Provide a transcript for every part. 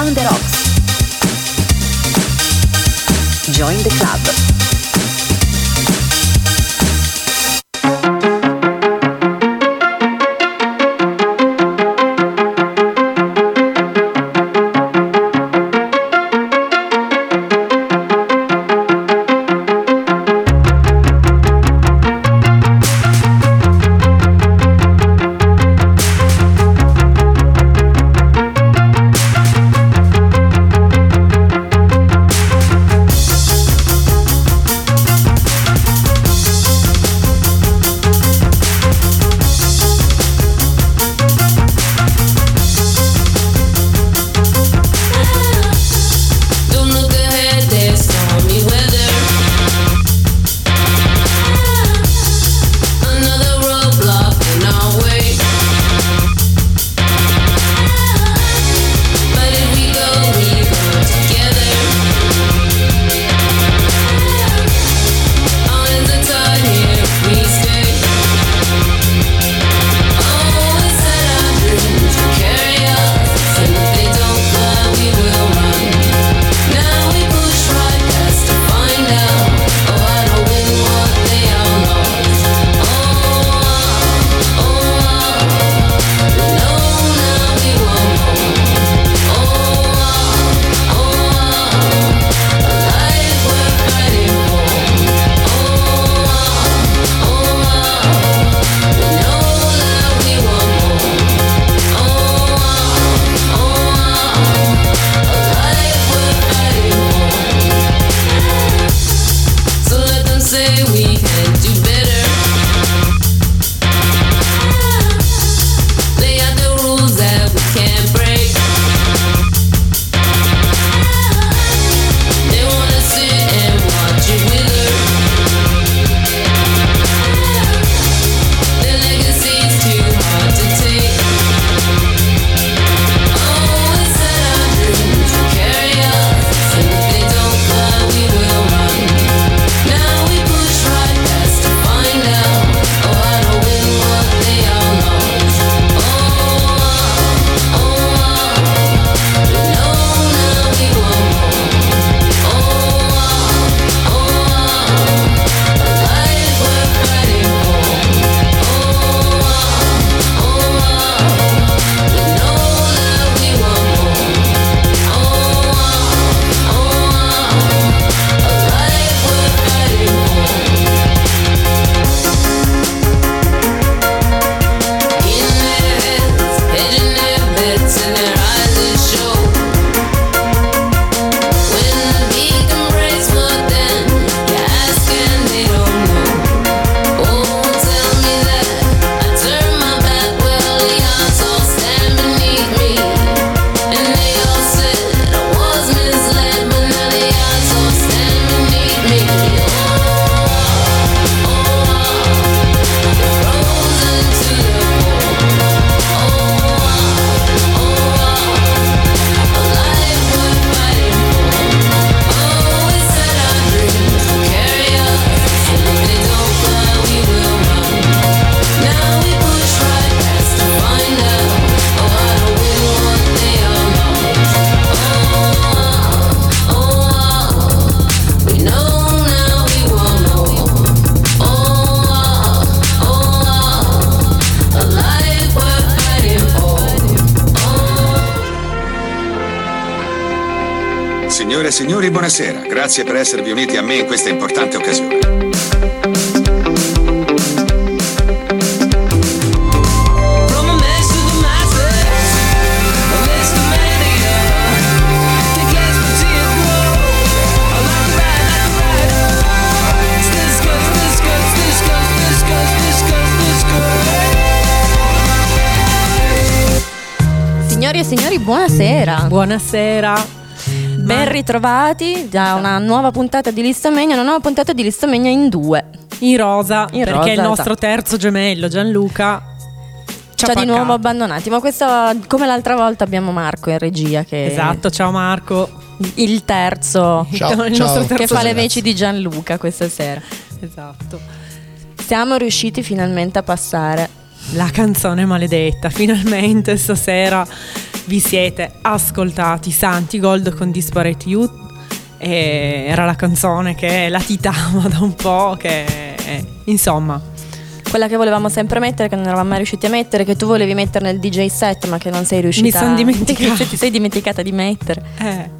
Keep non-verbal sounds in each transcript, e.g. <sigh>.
Around the Rocks. Join the club. Signori, buonasera. Grazie per esservi uniti a me in questa importante occasione. Signori e signori, buonasera. Buonasera. Ben ritrovati da una nuova puntata di Listamegna, una nuova puntata di Listamegna in due. In rosa, In perché rosa, il nostro esatto. terzo gemello Gianluca Ci ha di nuovo abbandonati, ma questa come l'altra volta abbiamo Marco in regia che Esatto, ciao Marco. il terzo Ciao, il ciao. nostro che terzo fa le veci di Gianluca questa sera. Esatto. Siamo riusciti finalmente a passare La canzone maledetta, finalmente stasera vi siete ascoltati Santi Gold con Disparate Youth e era la canzone che latitava <laughs> da un po', che insomma quella che volevamo sempre mettere, che non eravamo mai riusciti a mettere, che tu volevi mettere nel DJ set, ma che non sei riuscita Mi sono dimenticata. <laughs> ti sei dimenticata di mettere. Eh.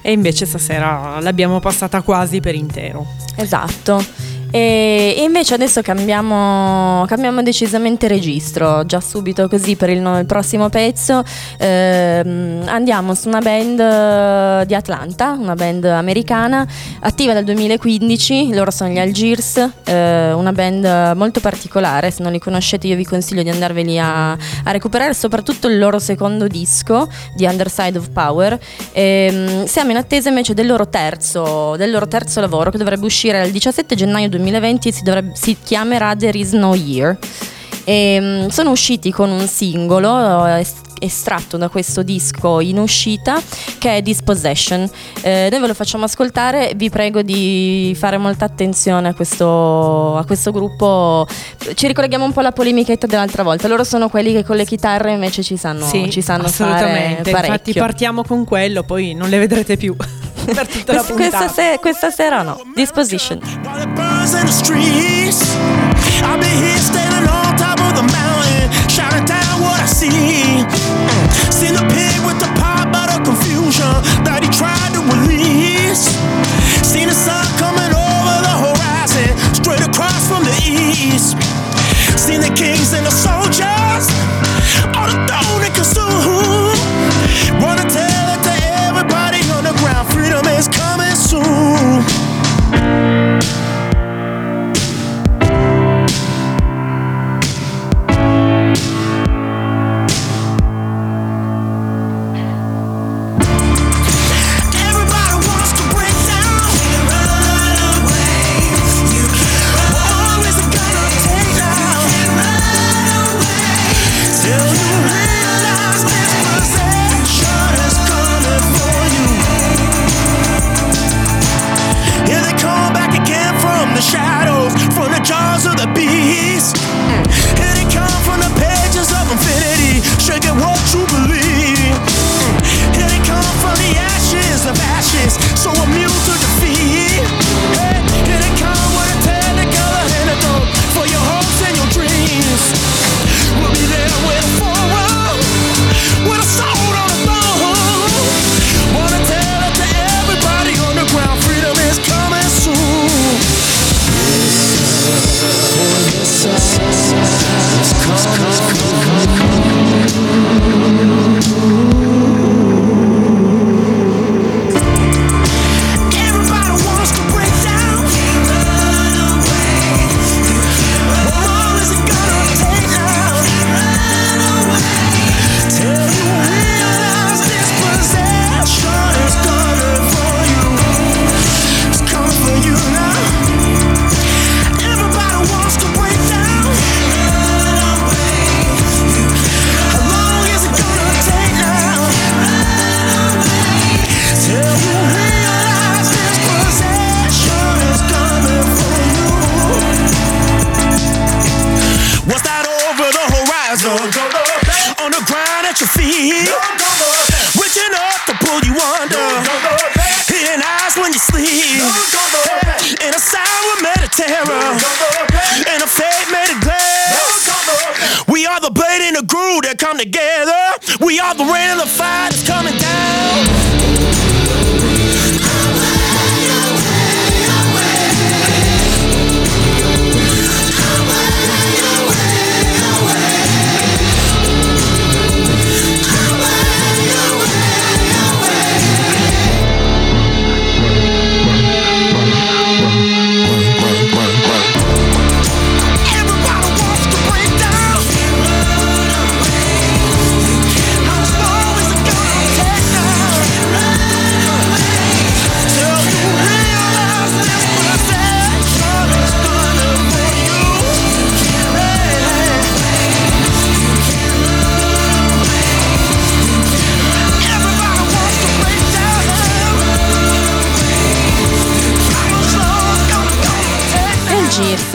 E invece stasera l'abbiamo passata quasi per intero. Esatto. E invece adesso cambiamo, cambiamo decisamente registro, già subito così per il, il prossimo pezzo ehm, andiamo su una band eh, di Atlanta, una band americana, attiva dal 2015, loro sono gli Algiers, eh, una band molto particolare, se non li conoscete io vi consiglio di andarveli a, a recuperare, soprattutto il loro secondo disco di Underside of Power. Ehm, siamo in attesa invece del loro terzo, del loro terzo lavoro che dovrebbe uscire il 17 gennaio 2020 2020 si, dovrebbe, si chiamerà There Is No Year. E, um, sono usciti con un singolo eh, estratto da questo disco in uscita che è Dispossession. Eh, noi ve lo facciamo ascoltare, vi prego di fare molta attenzione a questo, a questo gruppo. Ci ricolleghiamo un po' alla polemichetta dell'altra volta. Loro sono quelli che con le chitarre invece ci sanno, sì, ci sanno assolutamente. Infatti partiamo con quello, poi non le vedrete più. Per tutta la questa, se- questa sera no. Disposition. On. Seen the pig with the pot bottle confusion that he tried to release. Seen the sun coming over the horizon, straight across from the east. Seen the kings and the soldiers, all the throne and consumed.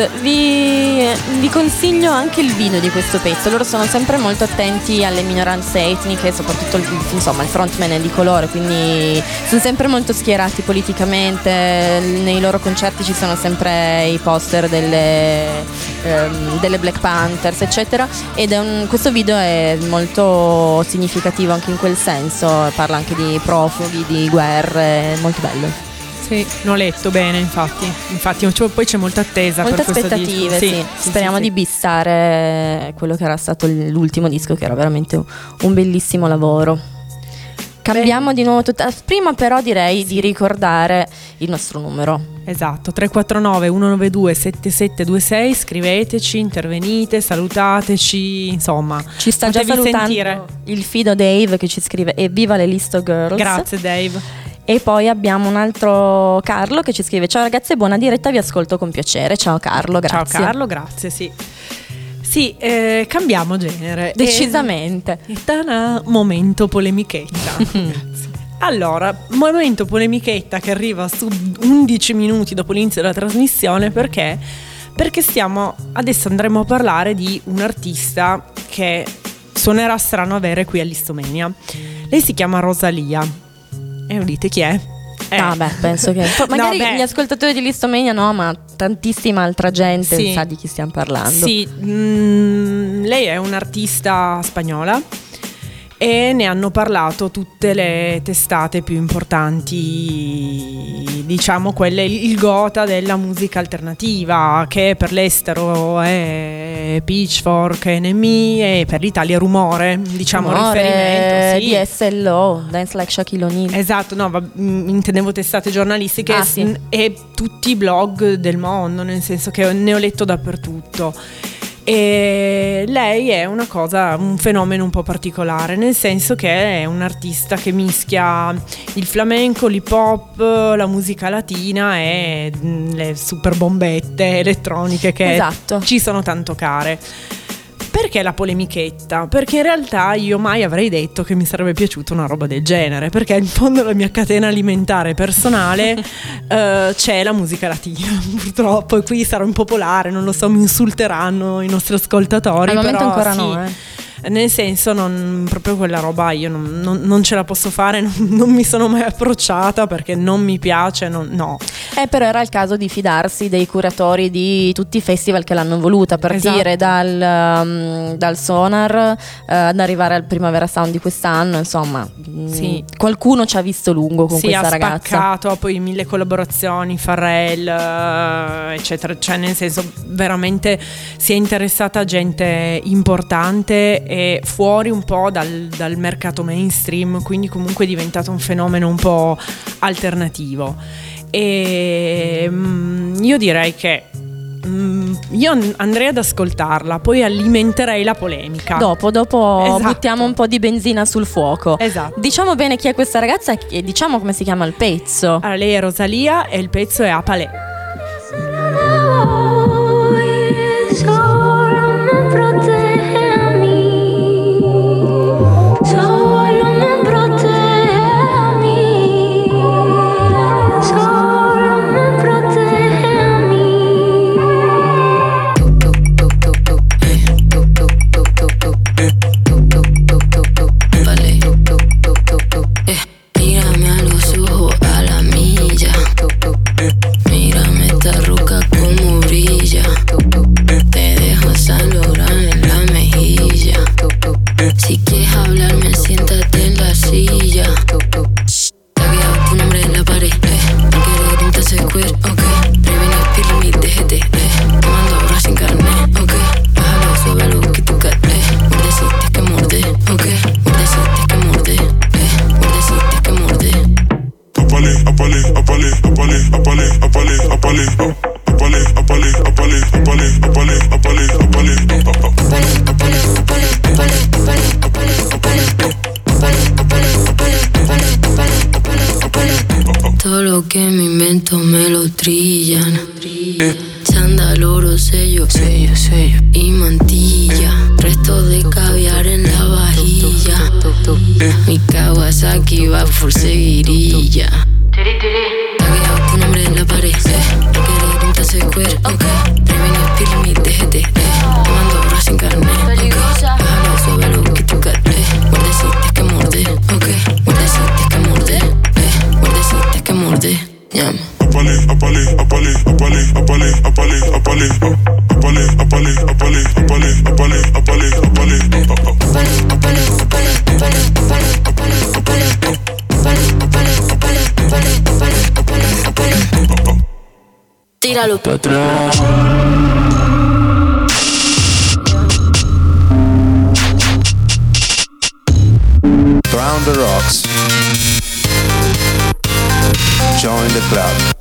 Vi, vi, consiglio anche il video di questo pezzo. Loro sono sempre molto attenti alle minoranze etniche, soprattutto il, insomma, il frontman è di colore, quindi sono sempre molto schierati politicamente. Nei loro concerti ci sono sempre i poster delle, ehm, delle Black Panthers, eccetera. Ed un, questo video è molto significativo anche in quel senso. Parla anche di profughi, di guerre, molto bello. Sì, l'ho letto bene, infatti. Infatti, cioè, poi c'è molta attesa Molte per aspettative, sì. sì. Speriamo di bissare quello che era stato l'ultimo disco, che era veramente un bellissimo lavoro. Cambiamo Beh. di nuovo tutta. Prima, però, direi di ricordare il nostro numero. Esatto, 349 192 7726, scriveteci, intervenite, salutateci, insomma. Ci sta già salutando sentire. il fido Dave che ci scrive evviva le Listo Girls. Grazie Dave. E poi abbiamo un altro Carlo che ci scrive: Ciao ragazze, buona diretta, vi ascolto con piacere. Ciao Carlo, grazie. Ciao Carlo, grazie, sì. Sì, eh, cambiamo genere. Decisamente. E, tana, momento polemichetta. <laughs> allora, momento polemichetta che arriva su 11 minuti dopo l'inizio della trasmissione perché? Perché stiamo, adesso andremo a parlare di un artista che suonerà strano avere qui all'Istomenia. Lei si chiama Rosalia e udite chi è? Eh. Ah, beh, penso che. <laughs> Magari no, gli ascoltatori di Listomania no, ma tantissima altra gente sì. sa di chi stiamo parlando. Sì, mm, lei è un'artista spagnola e ne hanno parlato tutte le testate più importanti, diciamo quelle, il gota della musica alternativa, che per l'estero è Pitchfork, NME e per l'Italia Rumore, diciamo Rumore, riferimento. Sì. DSLO, Dance Like Shaquille O'Neal. Esatto, no, va, mm, intendevo testate giornalistiche ah, sì. e tutti i blog del mondo, nel senso che ne ho letto dappertutto. E lei è una cosa, un fenomeno un po' particolare, nel senso che è un artista che mischia il flamenco, l'hip hop, la musica latina e mm, le super bombette elettroniche che esatto. ci sono tanto care. Perché la polemichetta? Perché in realtà io mai avrei detto che mi sarebbe piaciuta una roba del genere, perché in fondo la mia catena alimentare personale uh, <laughs> c'è la musica latina, <laughs> purtroppo, e qui sarò impopolare, non lo so, mi insulteranno i nostri ascoltatori. Al momento però, ancora sì, no, eh nel senso non, proprio quella roba io non, non, non ce la posso fare, <laughs> non, mi sono mai approcciata perché non mi piace, no. Eh, però era il caso di fidarsi dei curatori di tutti i festival che l'hanno voluta, a partire esatto. dal, um, dal, Sonar uh, ad arrivare al Primavera Sound di quest'anno, insomma, mm, sì. mh, qualcuno ci ha visto lungo con sì, questa ha ragazza. spaccato, poi mille collaborazioni, Farrell, uh, eccetera, cioè nel senso veramente si è interessata a gente importante e fuori un po' dal, dal mercato mainstream, quindi comunque è diventato un fenomeno un po' alternativo. E mm, io direi che mm, io andrei ad ascoltarla, poi alimenterei la polemica. Dopo, dopo esatto. buttiamo un po' di benzina sul fuoco. Esatto. Diciamo bene chi è questa ragazza e diciamo come si chiama il pezzo. Allora, lei è Rosalia e il pezzo è Apale. Tíralo para. Round the rocks. Join the club.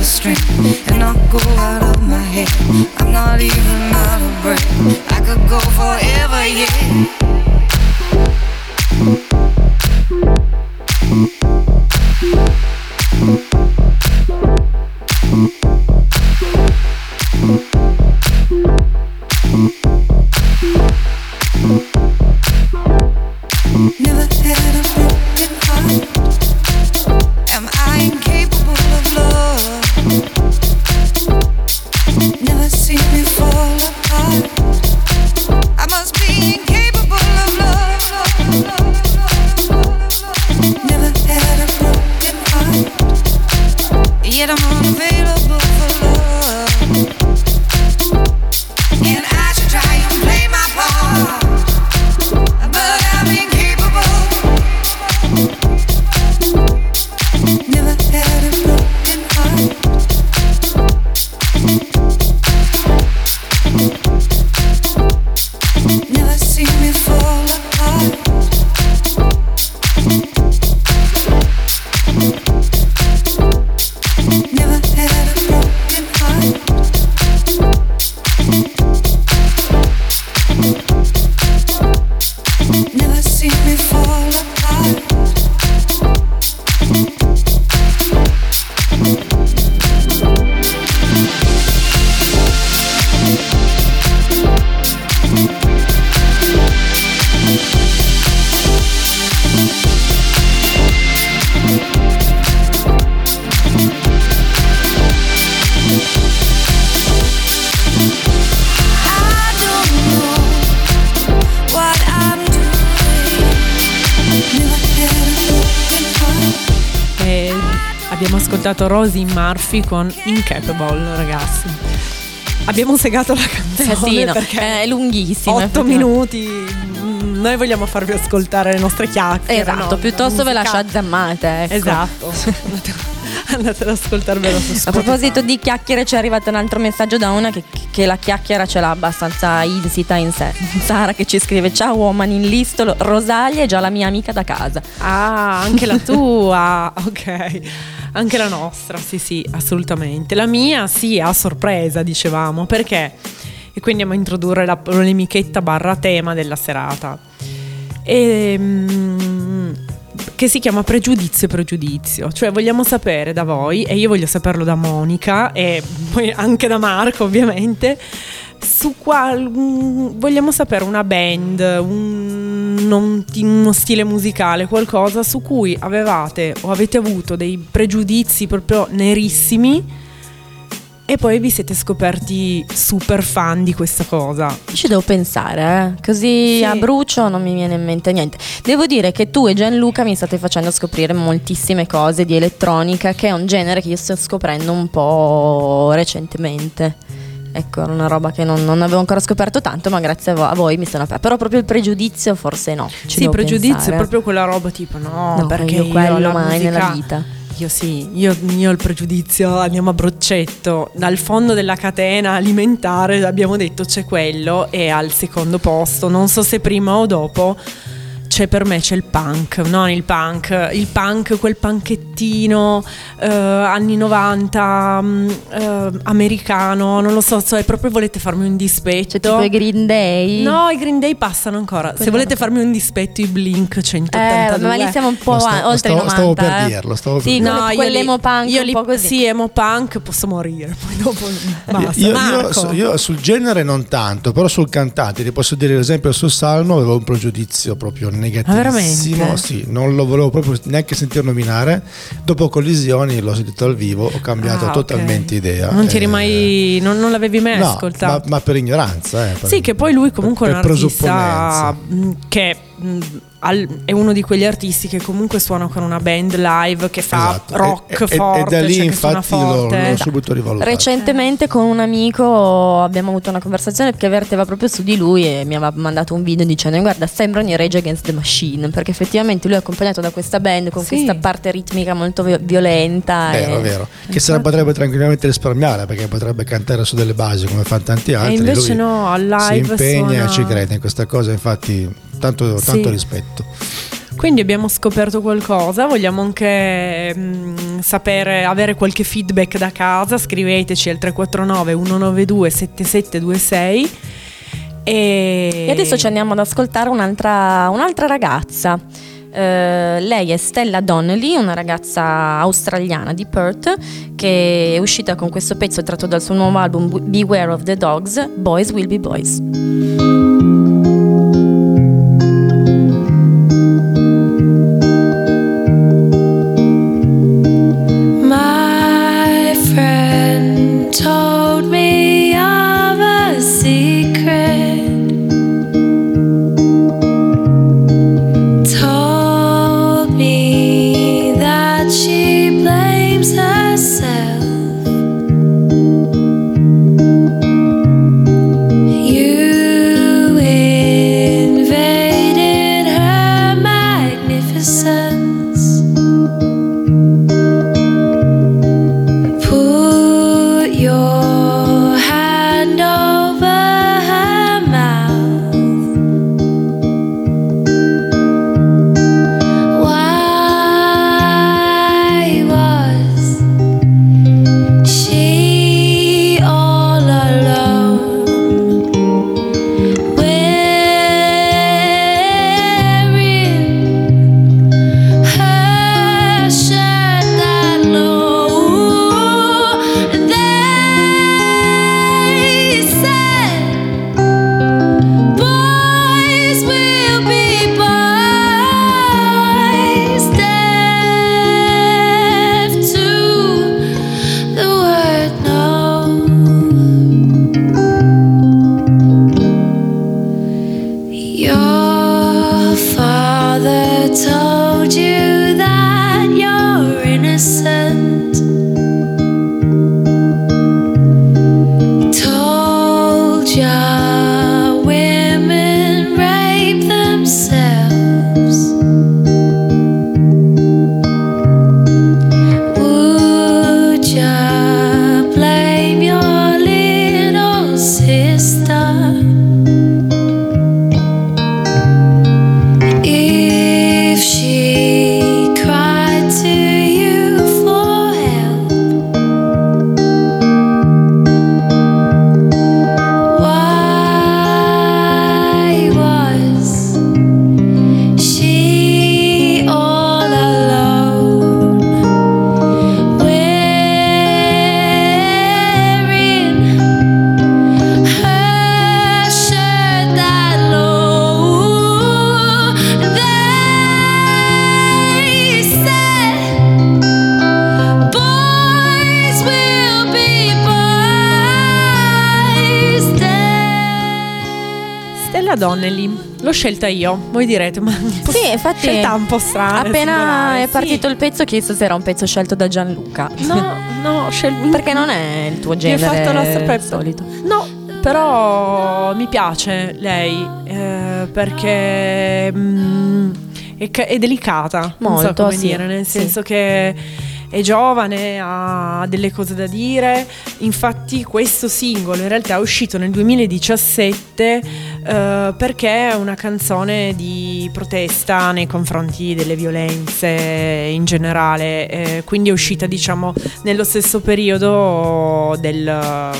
the strength And I'll go out of my head. I'm not even out of breath. I could go forever, yeah. Ascoltato Rosie Murphy con Incapable, ragazzi. Abbiamo segato la canzone sì, no, perché è lunghissima. 8 minuti. Mm, noi vogliamo farvi ascoltare le nostre chiacchiere. Esatto, no? piuttosto ve la sciazzamate. Ecco. Esatto. <laughs> andate ad ascoltarvelo su Spotify. A proposito di chiacchiere, ci è arrivato un altro messaggio da una che, che la chiacchiera ce l'ha abbastanza insita in sé. <laughs> Sara che ci scrive: Ciao uomini in listolo, Rosalia è già la mia amica da casa. Ah, anche la tua. <laughs> ok. Anche la nostra, sì, sì, assolutamente. La mia, sì, a sorpresa, dicevamo, perché? E quindi andiamo a introdurre la polemichetta barra tema della serata. E, mm, che si chiama pregiudizio e pregiudizio, cioè vogliamo sapere da voi, e io voglio saperlo da Monica e poi anche da Marco ovviamente, su qual vogliamo sapere una band, un, non, uno stile musicale, qualcosa su cui avevate o avete avuto dei pregiudizi proprio nerissimi e poi vi siete scoperti super fan di questa cosa. Ci devo pensare, eh? così sì. a brucio non mi viene in mente niente. Devo dire che tu e Gianluca mi state facendo scoprire moltissime cose di elettronica, che è un genere che io sto scoprendo un po' recentemente. Ecco, era una roba che non, non, avevo ancora scoperto tanto, ma grazie a voi, mi sono aperta. Però proprio il pregiudizio forse no. sì, il pregiudizio pensare. è proprio quella roba tipo no, no perché io quello mai musica... nella vita. Io sì, io, io ho il pregiudizio, andiamo a broccetto, dal fondo della catena alimentare abbiamo detto c'è quello e al secondo posto, non so se prima o dopo c'è per me c'è il punk, non il punk, il punk, quel panchettino eh, anni 90 mm, eh, americano, non lo so, cioè proprio volete farmi un dispetto. Cioè tipo i Green Day? No, i Green Day passano ancora. Quello Se volete farmi un dispetto i Blink 182. Eh, ma lì siamo un po' sta, oltre stavo, 90. Stavo per eh. dirlo, stavo per sì, dirlo. No, quell'emo punk io un po' così. Sì, emo punk posso morire, <laughs> poi dopo basta. Io, io, io, sul genere non tanto, però sul cantante ti posso dire ad esempio sul Salmo avevo un pregiudizio proprio negativo. Veramente? Sì, non lo volevo proprio neanche sentire nominare. Dopo collisioni l'ho sentito al vivo, ho cambiato ah, totalmente okay. idea. Non ti eri mai. Non, non l'avevi mai no, ascoltato? Ma, ma, per ignoranza, eh, per, sì, che poi lui comunque per, è un artista che è uno di quegli artisti che comunque suona con una band live che fa esatto. rock e, forte. E, da lì cioè infatti l'ho, l'ho, subito rivalutato. Recentemente con un amico abbiamo avuto una conversazione che verteva proprio su di lui e mi aveva mandato un video dicendo guarda sembrano i Rage Against the Machine perché effettivamente lui è accompagnato da questa band con sì. questa parte ritmica molto violenta. Vero, e... vero. Che se la potrebbe tranquillamente risparmiare perché potrebbe cantare su delle basi come fanno tanti altri. E invece no, al live si impegna suona... e ci crede in questa cosa infatti tanto, tanto sì. rispetto. Quindi abbiamo scoperto qualcosa, vogliamo anche mh, mm, sapere, avere qualche feedback da casa, scriveteci al 349 192 7726 e... e adesso ci andiamo ad ascoltare un'altra, un'altra ragazza. Uh, lei è Stella Donnelly, una ragazza australiana di Perth che è uscita con questo pezzo tratto dal suo nuovo album Beware of the Dogs, Boys Will Be Boys. L'ho scelta io, voi direte, ma sì, infatti scelta un po' strana. Appena è partito sì. il pezzo, ho chiesto se era un pezzo scelto da Gianluca. No, <laughs> no, scel- perché non è il tuo genere Mi fatto la sorpresa. solito. No, però mi piace lei eh, perché mm, è, è, delicata, Molto, so sì, dire, nel sì. senso che è giovane, ha delle cose da dire. Infatti questo singolo in realtà è uscito nel 2017 eh, perché è una canzone di protesta nei confronti delle violenze in generale, eh, quindi è uscita diciamo nello stesso periodo del,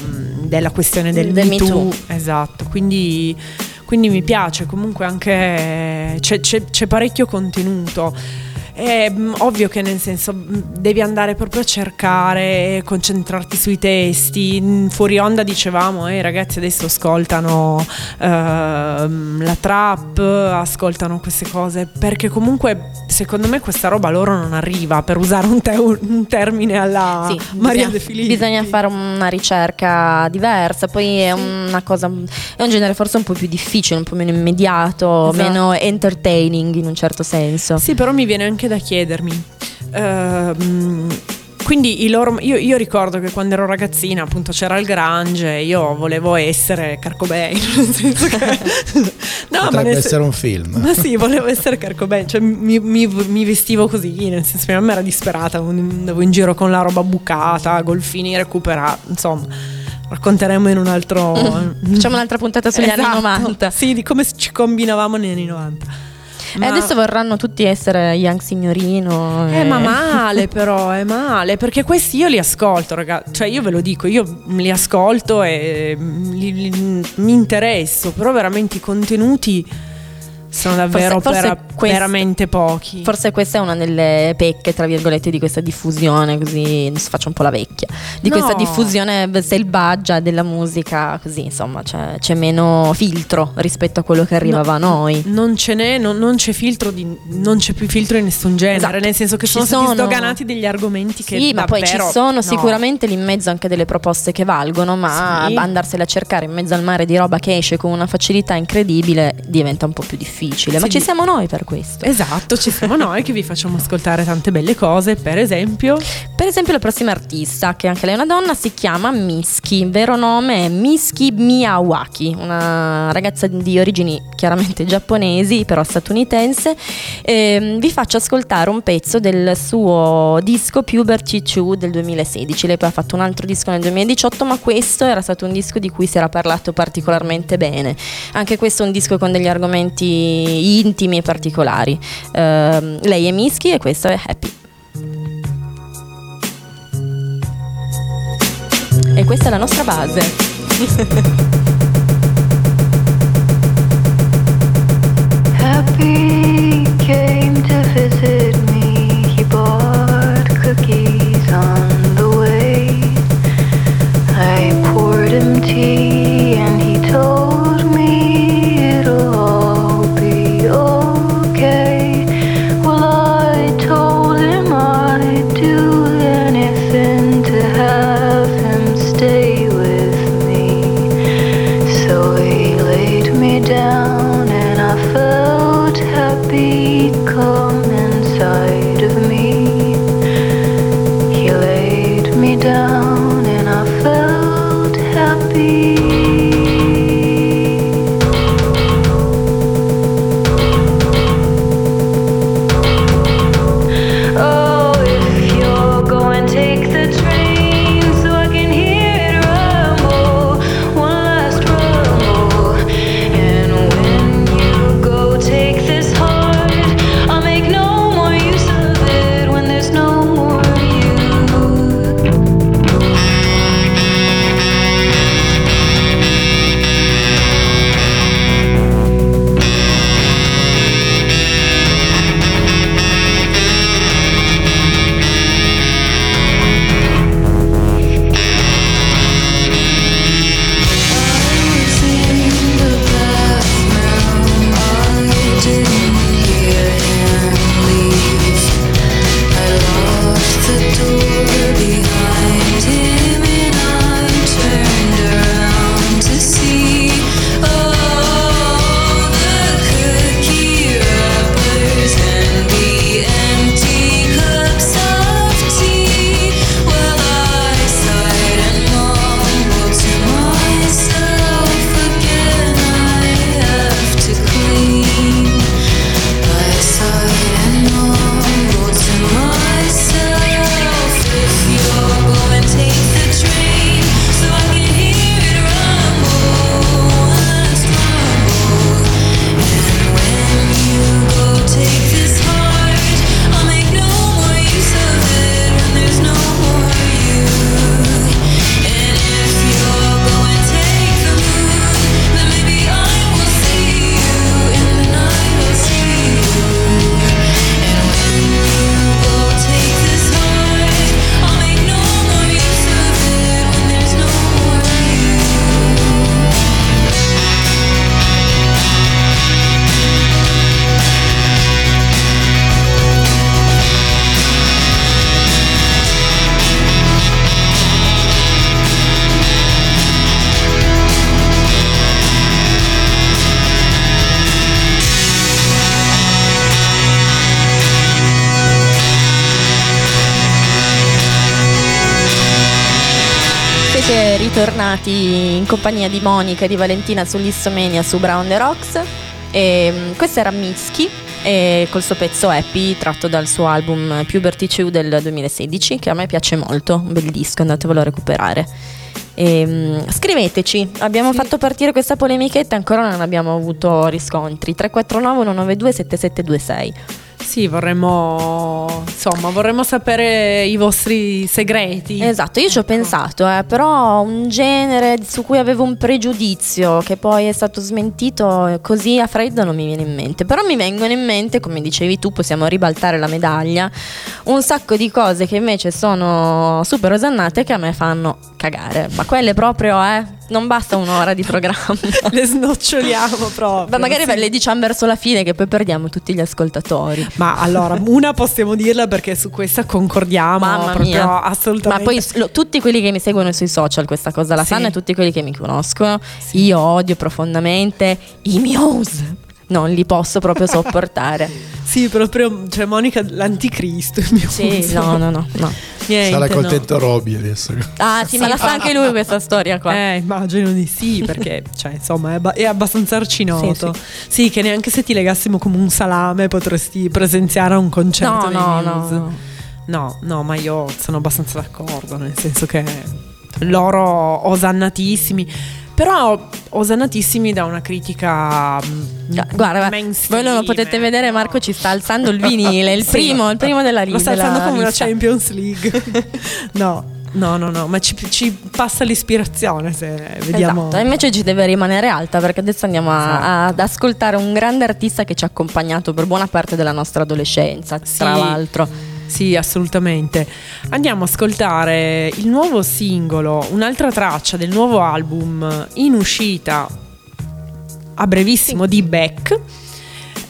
della questione del, del Me Too. Me Too. Esatto, quindi quindi mi piace comunque anche c'è, c'è, c'è parecchio contenuto è mm, ovvio che nel senso mm, devi andare proprio a cercare, concentrarti sui testi. Mm, fuori onda dicevamo, eh, ragazzi adesso ascoltano uh, la trap, ascoltano queste cose, perché comunque secondo me questa roba loro non arriva, per usare un, te- un termine alla sì, Maria bisogna, De Filippi. Bisogna fare una ricerca diversa, poi è una cosa, è un genere forse un po' più difficile, un po' meno immediato, Esatto. meno entertaining in un certo senso. Sì, però mi viene anche da chiedermi. ehm, quindi i loro, io, io ricordo che quando ero ragazzina appunto c'era il Grange e io volevo essere Carcobain <laughs> nel senso che <laughs> no, Potrebbe nel essere un film. ma sì volevo essere Carcobain cioè mi, mi- mi vestivo così nel senso che mia mamma era disperata andavo in giro con la roba bucata golfini recuperati insomma racconteremo in un altro <laughs> Facciamo un'altra puntata sugli anni Esatto. 90. sì di come ci combinavamo negli anni 90 E Ma- adesso vorranno tutti essere Young Signorino. Eh, e- ma male <laughs> però, è male, perché questi io li ascolto, ragazzi, cioè io ve lo dico, io li ascolto e li- li- mi interesso, però veramente i contenuti sono davvero Forse- forse vera- questo- veramente pochi. Forse questa è una delle pecche, tra virgolette, di questa diffusione, così adesso faccio un po' la vecchia, di No. questa diffusione selvaggia della musica, così insomma c'è, c'è meno filtro rispetto a quello che arrivava a noi. Non ce n'è, non, non c'è filtro di, non c'è più filtro in nessun genere, Esatto. nel senso che Ci sono, sono- sdoganati degli argomenti che Sì, ma poi ci sono no. sicuramente lì in mezzo anche delle proposte che valgono, ma Sì. andarsela a cercare in mezzo al mare di roba che esce con una facilità incredibile diventa un po' più difficile. Ma Sì. ci siamo noi per questo. Esatto, ci siamo <laughs> noi che vi facciamo ascoltare tante belle cose, per esempio... Per esempio, la prossima artista, che anche lei è una donna, si chiama Miski. Il vero nome è Miski Miyawaki, una ragazza di origini chiaramente giapponesi, però statunitense. Ehm, vi faccio ascoltare un pezzo del suo disco Puberty 2 del 2016. Lei poi ha fatto un altro disco nel 2018, ma questo era stato un disco di cui si era parlato particolarmente bene. Anche questo è un disco con degli argomenti intimi e particolari. Ehm, lei è Miski e questo è Happy. E questa è la nostra base. <laughs> Happy came to visit me. Ritornati in compagnia di Monica e di Valentina sull'Issomania su Brown the Rocks. E, mm, questo era Mischi e col suo pezzo Happy tratto dal suo album Puberty Chew del 2016 che a me piace molto, un bel disco, andatevelo a recuperare. E, um, scriveteci, abbiamo sì. fatto partire questa polemichetta e ancora non abbiamo avuto riscontri. 349 192 7726. Sì, vorremmo, insomma, vorremmo sapere i vostri segreti. Esatto, io ci ho ecco. pensato, eh, però un genere su cui avevo un pregiudizio che poi è stato smentito così a freddo non mi viene in mente. Però mi vengono in mente, come dicevi tu, possiamo ribaltare la medaglia, un sacco di cose che invece sono super osannate che a me fanno cagare. Ma quelle proprio, eh non basta un'ora di programma. <laughs> le snoccioliamo <laughs> proprio. Ma magari sì. le diciamo verso la fine che poi perdiamo tutti gli ascoltatori. Ma allora, una possiamo dirla perché su questa concordiamo Mamma proprio mia. assolutamente. Ma poi lo, tutti quelli che mi seguono sui social questa cosa la sì. sanno e tutti quelli che mi conoscono, sì. io odio profondamente i Muse non li posso proprio <laughs> sopportare. sì, proprio, cioè Monica l'anticristo. Il mio sì, no, no, no, no. Niente, Sarà contento no. Robby adesso. Ah, sì, ma la sa anche lui questa storia qua. Eh, immagino di sì, perché, cioè, insomma, è, ba- è abbastanza arcinoto. Sì, sì. sì, che neanche se ti legassimo come un salame potresti presenziare a un concerto no, no, no, no. No, ma io sono abbastanza d'accordo, nel senso che loro osannatissimi però osannatissimi da una critica mm, guarda voi non lo potete vedere Marco ci sta alzando il vinile il <laughs> primo il primo della lista lo sta alzando come una Champions League <laughs> no No, no, no, ma ci, ci, passa l'ispirazione se vediamo. Esatto, invece ci deve rimanere alta perché adesso andiamo a, esatto. ad ascoltare un grande artista che ci ha accompagnato per buona parte della nostra adolescenza, sì. tra l'altro. Sì, assolutamente. Andiamo a ascoltare il nuovo singolo, un'altra traccia del nuovo album in uscita a brevissimo di Beck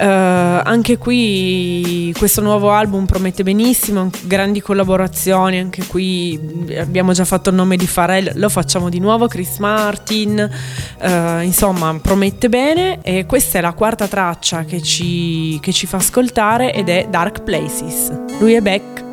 Uh, anche qui questo nuovo album promette benissimo, grandi collaborazioni, anche qui abbiamo già fatto il nome di Pharrell, lo facciamo di nuovo, Chris Martin, uh, insomma promette bene e questa è la quarta traccia che ci, che ci fa ascoltare ed è Dark Places. Lui è Beck.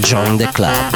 Join the club.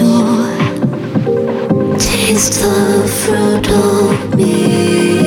sure. Taste the fruit of me.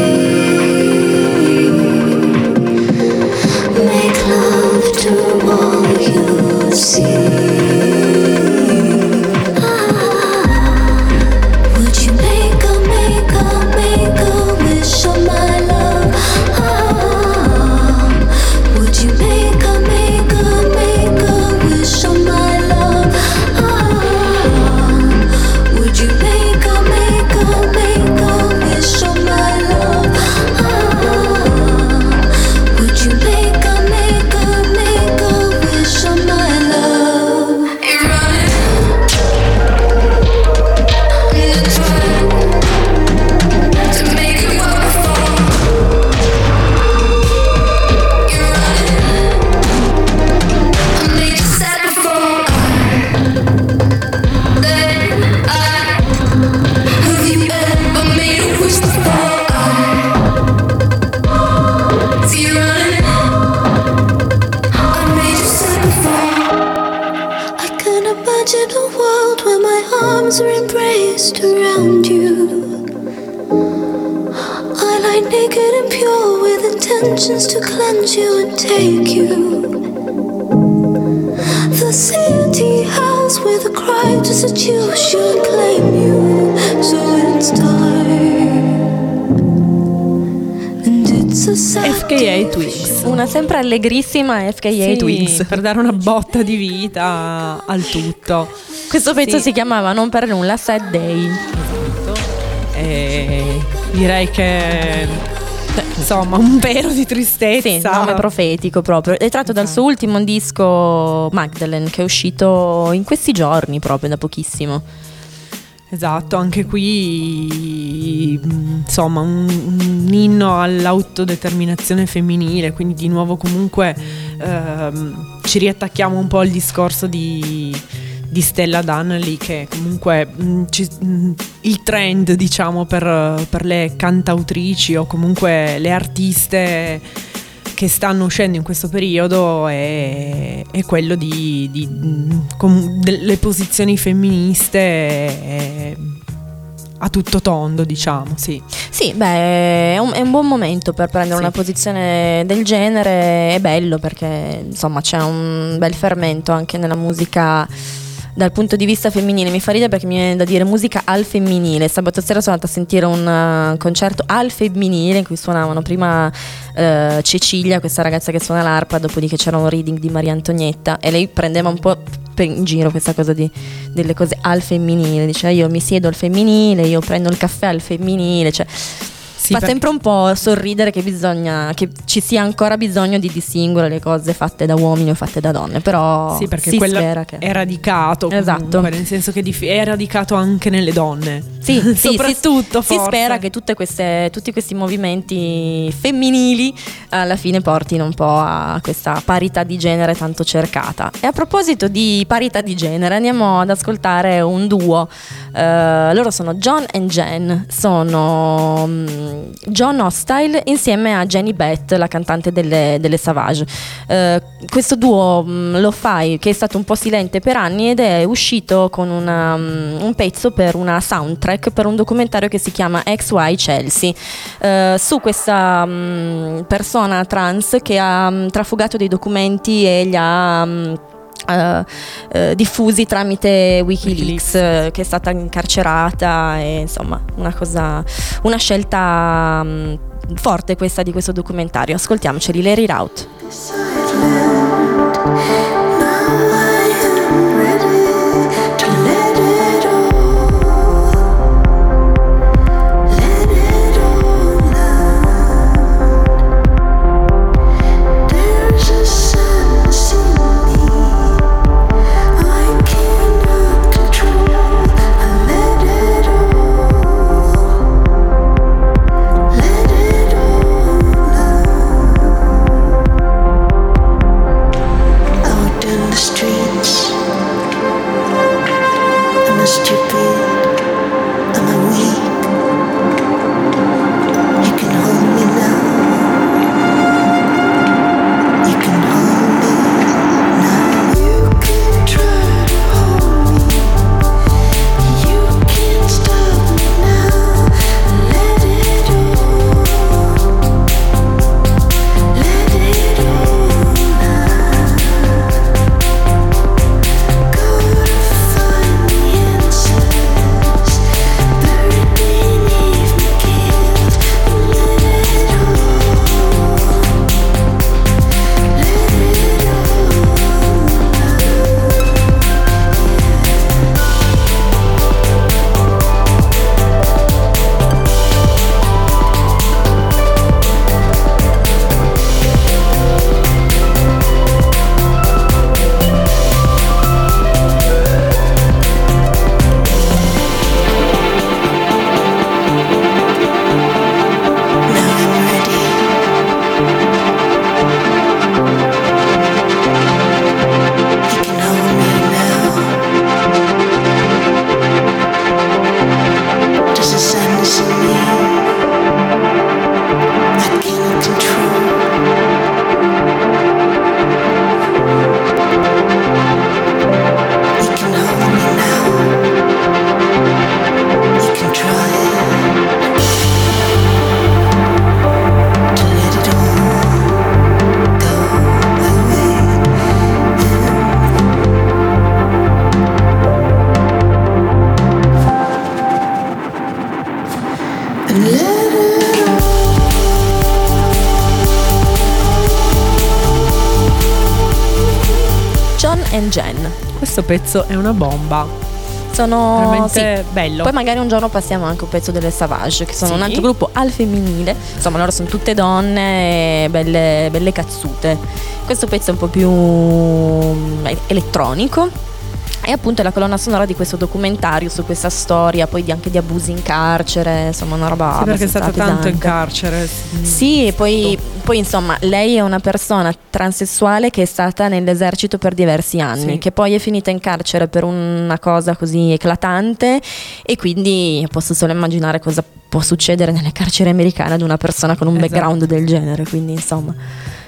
Allegrissima FKA sì, Twins. Per dare una botta di vita al tutto. Questo pezzo sì. si chiamava non per nulla Sad Day. Esatto. E direi che insomma un vero di tristezza. Sì, nome profetico proprio. È tratto dal suo ultimo disco Magdalene che è uscito in questi giorni proprio da pochissimo. Esatto, anche qui insomma un, un, inno all'autodeterminazione femminile, quindi di nuovo comunque ehm, ci riattacchiamo un po' al discorso di, di Stella Donnelly che comunque mh, ci, mh, il trend diciamo per, per le cantautrici o comunque le artiste che stanno uscendo in questo periodo è, è quello di, di, com, delle posizioni femministe è, a tutto tondo, diciamo, sì. Sì, beh, è un, è un buon momento per prendere sì. una posizione del genere, è bello perché insomma c'è un bel fermento anche nella musica dal punto di vista femminile. Mi fa ridere perché mi viene da dire musica al femminile. Sabato sera sono andata a sentire un uh, concerto al femminile in cui suonavano prima uh, Cecilia, questa ragazza che suona l'arpa, dopodiché c'era un reading di Maria Antonietta e lei prendeva un po' in giro questa cosa di, delle cose al femminile. Diceva io mi siedo al femminile, io prendo il caffè al femminile, cioè Fa perché- sempre un po' sorridere che bisogna che ci sia ancora bisogno di distinguere le cose fatte da uomini o fatte da donne, però Sì, perché si spera che è radicato Esatto. comunque, nel senso che è radicato anche nelle donne. Sì, <laughs> sì, soprattutto si, si spera che tutte queste- tutti questi movimenti femminili alla fine portino un po' a questa parità di genere tanto cercata. E a proposito di parità di genere, andiamo ad ascoltare un duo. Eh, loro sono John and Jen, sono John Hostile insieme a Jenny Beth, la cantante delle, delle Savage. Eh, questo duo mm, lo fai che è stato un po' silente per anni ed è uscito con una, mm, un pezzo per una soundtrack per un documentario che si chiama XY Chelsea eh, su questa mm, persona trans che ha trafugato dei documenti e li ha eh, eh, diffusi tramite Wikileaks, eh, che è stata incarcerata e insomma una cosa una scelta mm, forte questa di questo documentario. Ascoltiamoceli Larry Rout Questo pezzo è una bomba. sono Veramente sì. bello. Poi magari un giorno passiamo anche un pezzo delle Savage, che sono Sì. un altro gruppo al femminile. Insomma, loro sono tutte donne, belle, belle cazzute. Questo pezzo è un po' più mm, elettronico. E appunto è la colonna sonora di questo documentario su questa storia, poi di- anche di abusi in carcere, insomma una roba Sì, perché è stata tanto in carcere. Sì, e poi, poi, insomma, lei è una persona transessuale che è stata nell'esercito per diversi anni, Sì. che poi è finita in carcere per una cosa così eclatante e quindi posso solo immaginare cosa può succedere nelle carceri americane ad una persona con un Esatto. background del genere, quindi insomma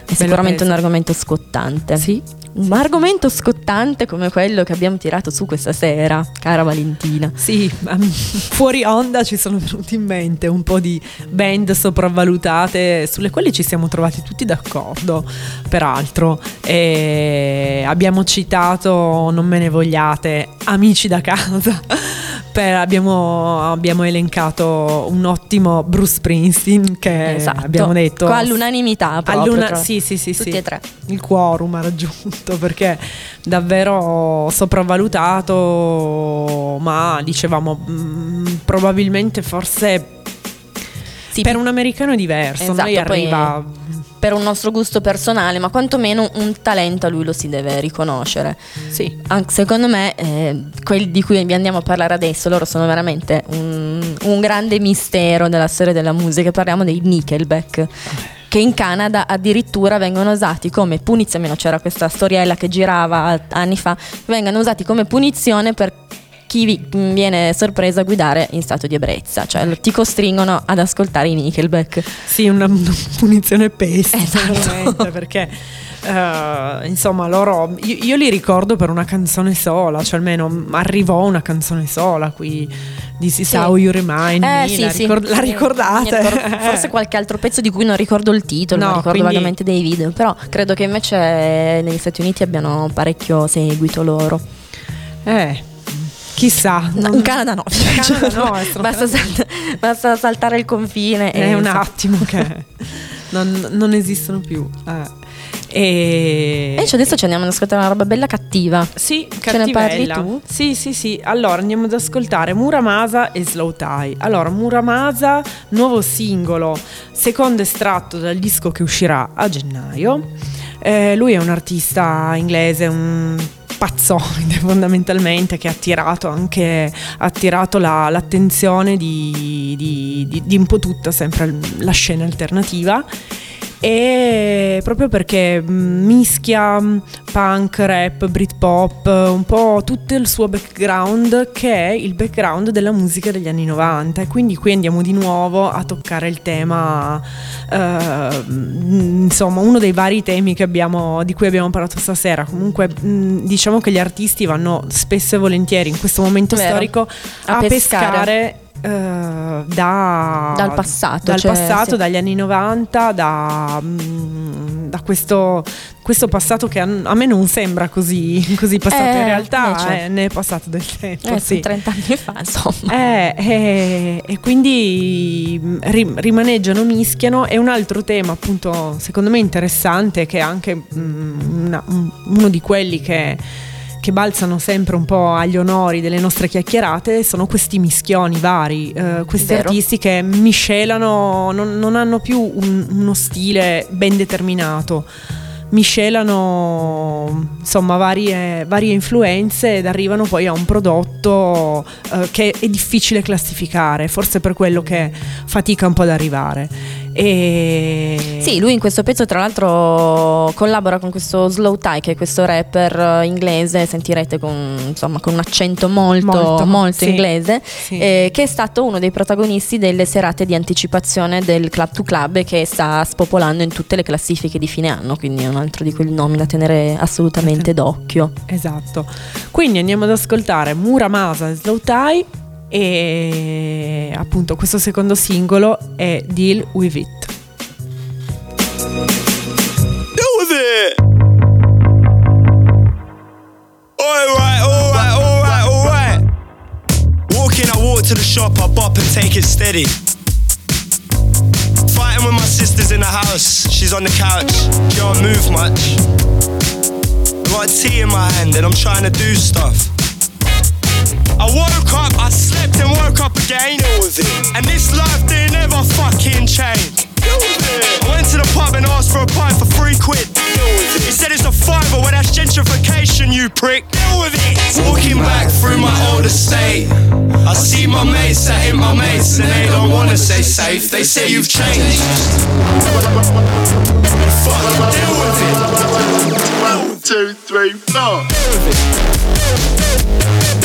è sicuramente un argomento scottante. Sì. Un argomento scottante come quello che abbiamo tirato su questa sera, cara Valentina. Sì, ma fuori onda ci sono venuti in mente un po' di band sopravvalutate sulle quali ci siamo trovati tutti d'accordo, peraltro. E abbiamo citato, non me ne vogliate, Amici da casa. <laughs> Per- abbiamo, abbiamo elencato un ottimo Bruce Springsteen che Esatto. abbiamo detto all'unanimità proprio, All'una- sì, sì, sì, tutti sì. e tre. Il quorum ha raggiunto perché davvero sopravvalutato, ma dicevamo mm, probabilmente forse Sì, per un americano è diverso, Esatto, noi arriva per un nostro gusto personale, ma quantomeno un talento a lui lo si deve riconoscere. sì, Anche secondo me, eh, quelli di cui vi andiamo a parlare adesso, loro sono veramente un, un grande mistero della storia della musica. Parliamo dei Nickelback. Che in Canada addirittura vengono usati come punizione, almeno c'era questa storiella che girava anni fa, vengono usati come punizione per chi vi- viene sorpreso a guidare in stato di ebbrezza, cioè ti costringono ad ascoltare i Nickelback. sì, una, una punizione pessima Esatto. perché eh, insomma loro io, io li ricordo per una canzone sola, cioè almeno arrivò una canzone sola qui di Is Sì. How You Remind Eh, sì, la, sì. ricor- la ricordate? ricordo- forse <laughs> qualche altro pezzo di cui non ricordo il titolo, No, ma ricordo quindi- vagamente dei video. Però credo che invece negli Stati Uniti abbiano parecchio seguito loro. Eh, chissà. non- In Canada no. In Canada no, è basta, salt- basta saltare il confine. È un sa- attimo che <laughs> non, non esistono più. Eh. E... E invece adesso ci andiamo ad ascoltare una roba bella cattiva. Sì, Ce ne parli cattivella. tu? Sì, sì, sì. Allora andiamo ad ascoltare Muramasa e Slow Tie. Allora, Muramasa, nuovo singolo, secondo estratto dal disco che uscirà a gennaio. Eh, lui è un artista inglese, un pazzoide <laughs> fondamentalmente che ha attirato anche ha attirato la- l'attenzione di, di- di- di un po' tutta sempre la scena alternativa e proprio perché mh, mischia mh, punk, rap, britpop, un po' tutto il suo background che è il background della musica degli anni 90 e quindi qui andiamo di nuovo a toccare il tema, eh, mh, insomma uno dei vari temi che abbiamo, di cui abbiamo parlato stasera, comunque diciamo che gli artisti vanno spesso e volentieri in questo momento Vero. storico A a, pescare. pescare. Eh, da, Dal passato, dal cioè, passato, sì. dagli anni 90, da, mm, da questo, questo passato che a, a me non sembra così, così passato, Eh, in realtà invece. eh, ne è passato del tempo. Eh, sì. sono 30 anni fa, insomma. Eh, eh, e quindi mm, ri- rimaneggiano, mischiano. E un altro tema, appunto, secondo me interessante, che è anche mm, una- un- uno di quelli che, che balzano sempre un po' agli onori delle nostre chiacchierate, sono questi mischioni vari, eh, questi Vero. artisti che miscelano, non, non hanno più un- uno stile ben determinato miscelano insomma varie, varie influenze ed arrivano poi a un prodotto eh, che è difficile classificare, forse per quello che fatica un po' ad arrivare. E Sì, lui in questo pezzo tra l'altro collabora con questo Slow Tie che è questo rapper eh, inglese, sentirete con, insomma, con un accento molto, Molto, molto sì. inglese, Sì. eh, che è stato uno dei protagonisti delle serate di anticipazione del Club to Club che sta spopolando in tutte le classifiche di fine anno, quindi è un altro di quei nomi da tenere assolutamente d'occhio. Esatto. Quindi andiamo ad ascoltare Muramasa e Slow Tie e appunto questo secondo singolo è Deal With It. I to the shop, I bop and take it steady. Fighting with my sisters in the house, she's on the couch, can't move much. Got a tea in my hand and I'm trying to do stuff. I woke up, I slept and woke up again. And this life didn't ever fucking change. I went to the pub and asked for a pint for three quid. He said it's a fiver, well that's gentrification, you prick. Deal with it. Walking back through my old estate, I see my mates that ain't my mates, and they don't wanna stay safe. They say you've changed. Fuck, deal with it. One, two, three, four. Deal with it.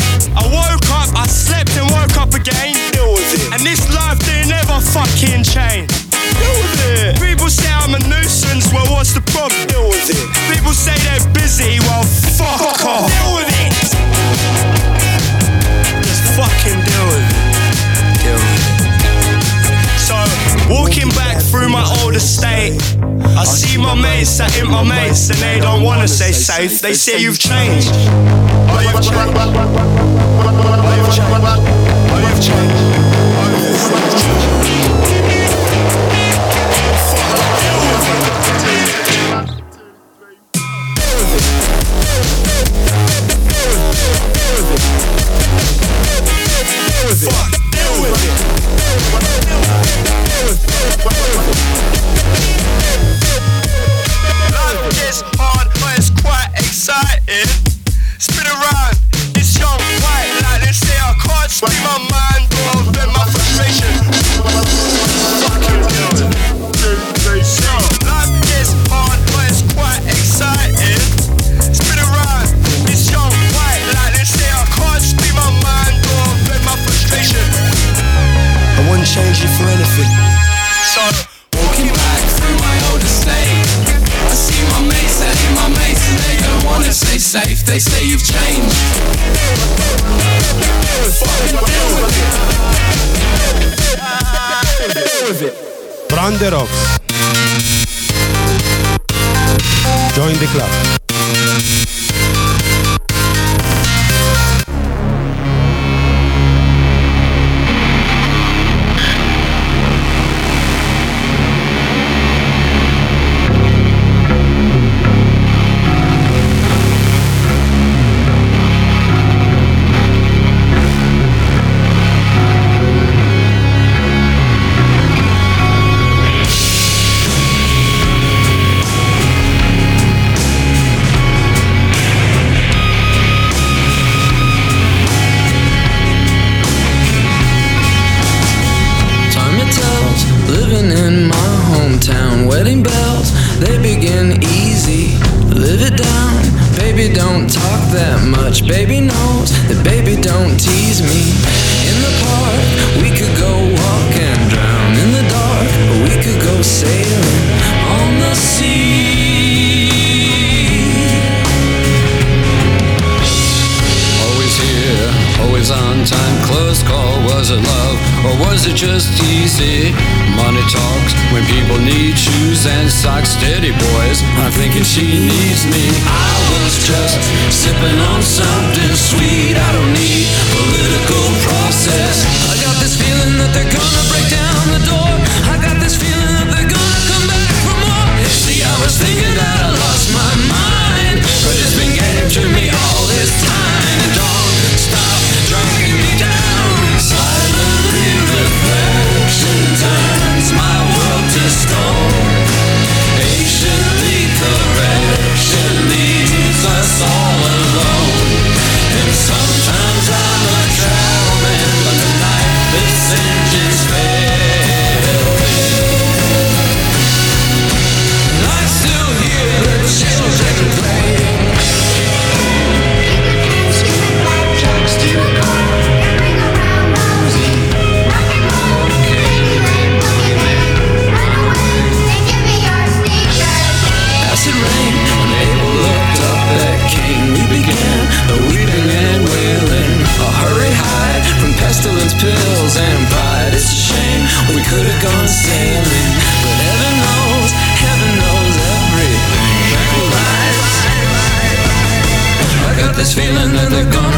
I woke up, I slept and woke up again. Deal with it. And this life didn't ever fucking change. Deal with it. People say I'm a nuisance, well, what's the problem? Deal with it. People say they're busy, well, fuck, fuck off. Deal with it. Just fucking deal with it. So, walking back through my old estate. I see my mates, I hit my mates, and they don't wanna stay safe. They say you've changed. You've changed. baby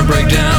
Breakdown.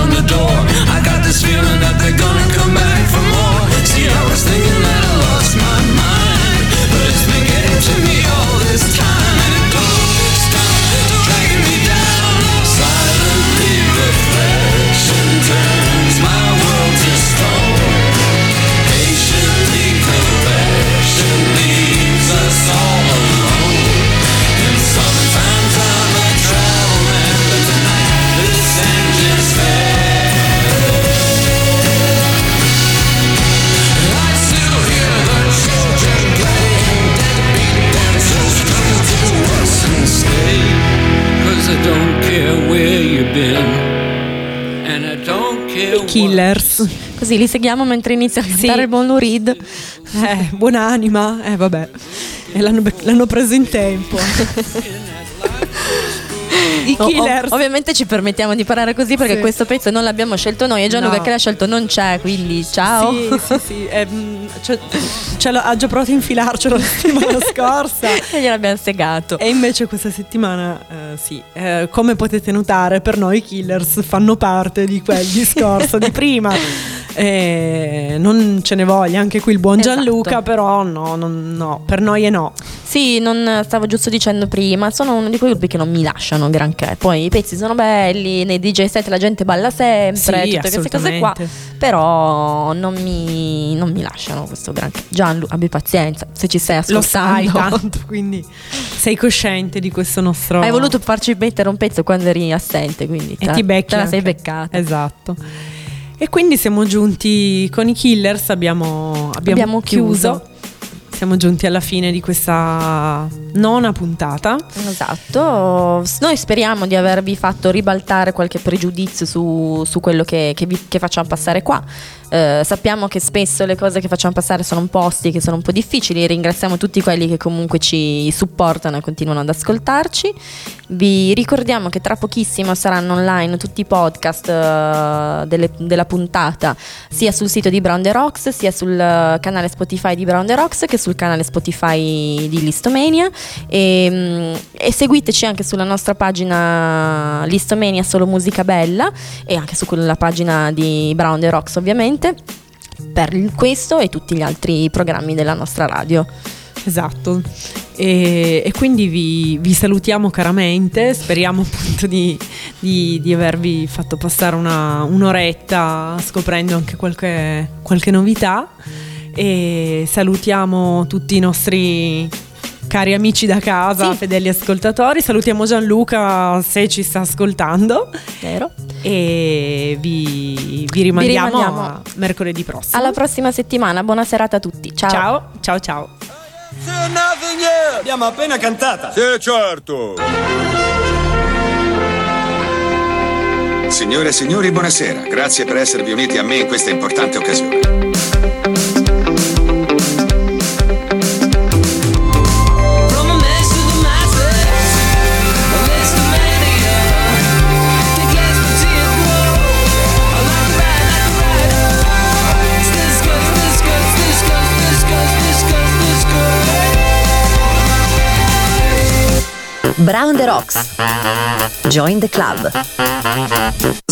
così li seguiamo mentre inizia a cantare il Bono Reed. Eh, buon'anima, eh vabbè, l'hanno, l'hanno preso in tempo. <laughs> killers. O- ovviamente ci permettiamo di parlare così perché Sì. questo pezzo non l'abbiamo scelto noi e Gianluca No. che l'ha scelto non c'è, quindi ciao. Sì, sì, sì. ehm, cioè, ha già provato a infilarcelo la settimana <laughs> scorsa. e gliel'abbiamo segato. E invece questa settimana, eh, sì, eh, come potete notare, per noi i killers fanno parte di quel discorso di <laughs> prima. Eh, non ce ne voglia anche qui il buon Esatto. Gianluca, però no, non- no, per noi è no. Sì, non stavo giusto dicendo prima, sono uno di quei gruppi che non mi lasciano granché. Poi i pezzi sono belli, nei DJ set la gente balla sempre, Sì, tutte queste cose qua. Però non mi, non mi lasciano questo granché. Gianlu, abbi pazienza, se ci Lo ascoltando. sai tanto, quindi sei cosciente di questo nostro... Hai voluto farci mettere un pezzo quando eri assente, quindi E te, ti becchi te la sei anche. beccata. Esatto. E quindi siamo giunti con i killers, abbiamo, abbiamo Abbiamo chiuso. chiuso. Siamo giunti alla fine di questa nona puntata. Esatto, noi speriamo di avervi fatto ribaltare qualche pregiudizio su, su quello che, che vi- che facciamo passare qua. Eh, sappiamo che spesso le cose che facciamo passare sono un po' ostiche, sono un po' difficili. Ringraziamo tutti quelli che comunque ci supportano e continuano ad ascoltarci. Vi ricordiamo che tra pochissimo saranno online tutti i podcast eh, delle- della puntata, sia sul sito di Brown The Rocks, sia sul eh, canale Spotify di Brown The Rocks che sul canale Spotify di Listomania. E, mm, e seguiteci anche sulla nostra pagina Listomania Solo Musica Bella e anche su quella pagina di Brown The Rocks ovviamente per questo e tutti gli altri programmi della nostra radio. Esatto. E, e quindi vi, vi salutiamo caramente, speriamo appunto di, di- di avervi fatto passare una- un'oretta scoprendo anche qualche, qualche novità e salutiamo tutti i nostri cari amici da casa, Sì. fedeli ascoltatori, salutiamo Gianluca se ci sta ascoltando Vero? e vi, vi rimandiamo, rimandiamo. a mercoledì prossimo. Alla prossima settimana, buona serata a tutti. Ciao. ciao, ciao ciao. Abbiamo appena cantata. Sì, certo. Signore e signori, buonasera. Grazie per esservi uniti a me in questa importante occasione. Brown the Rocks. Join the club.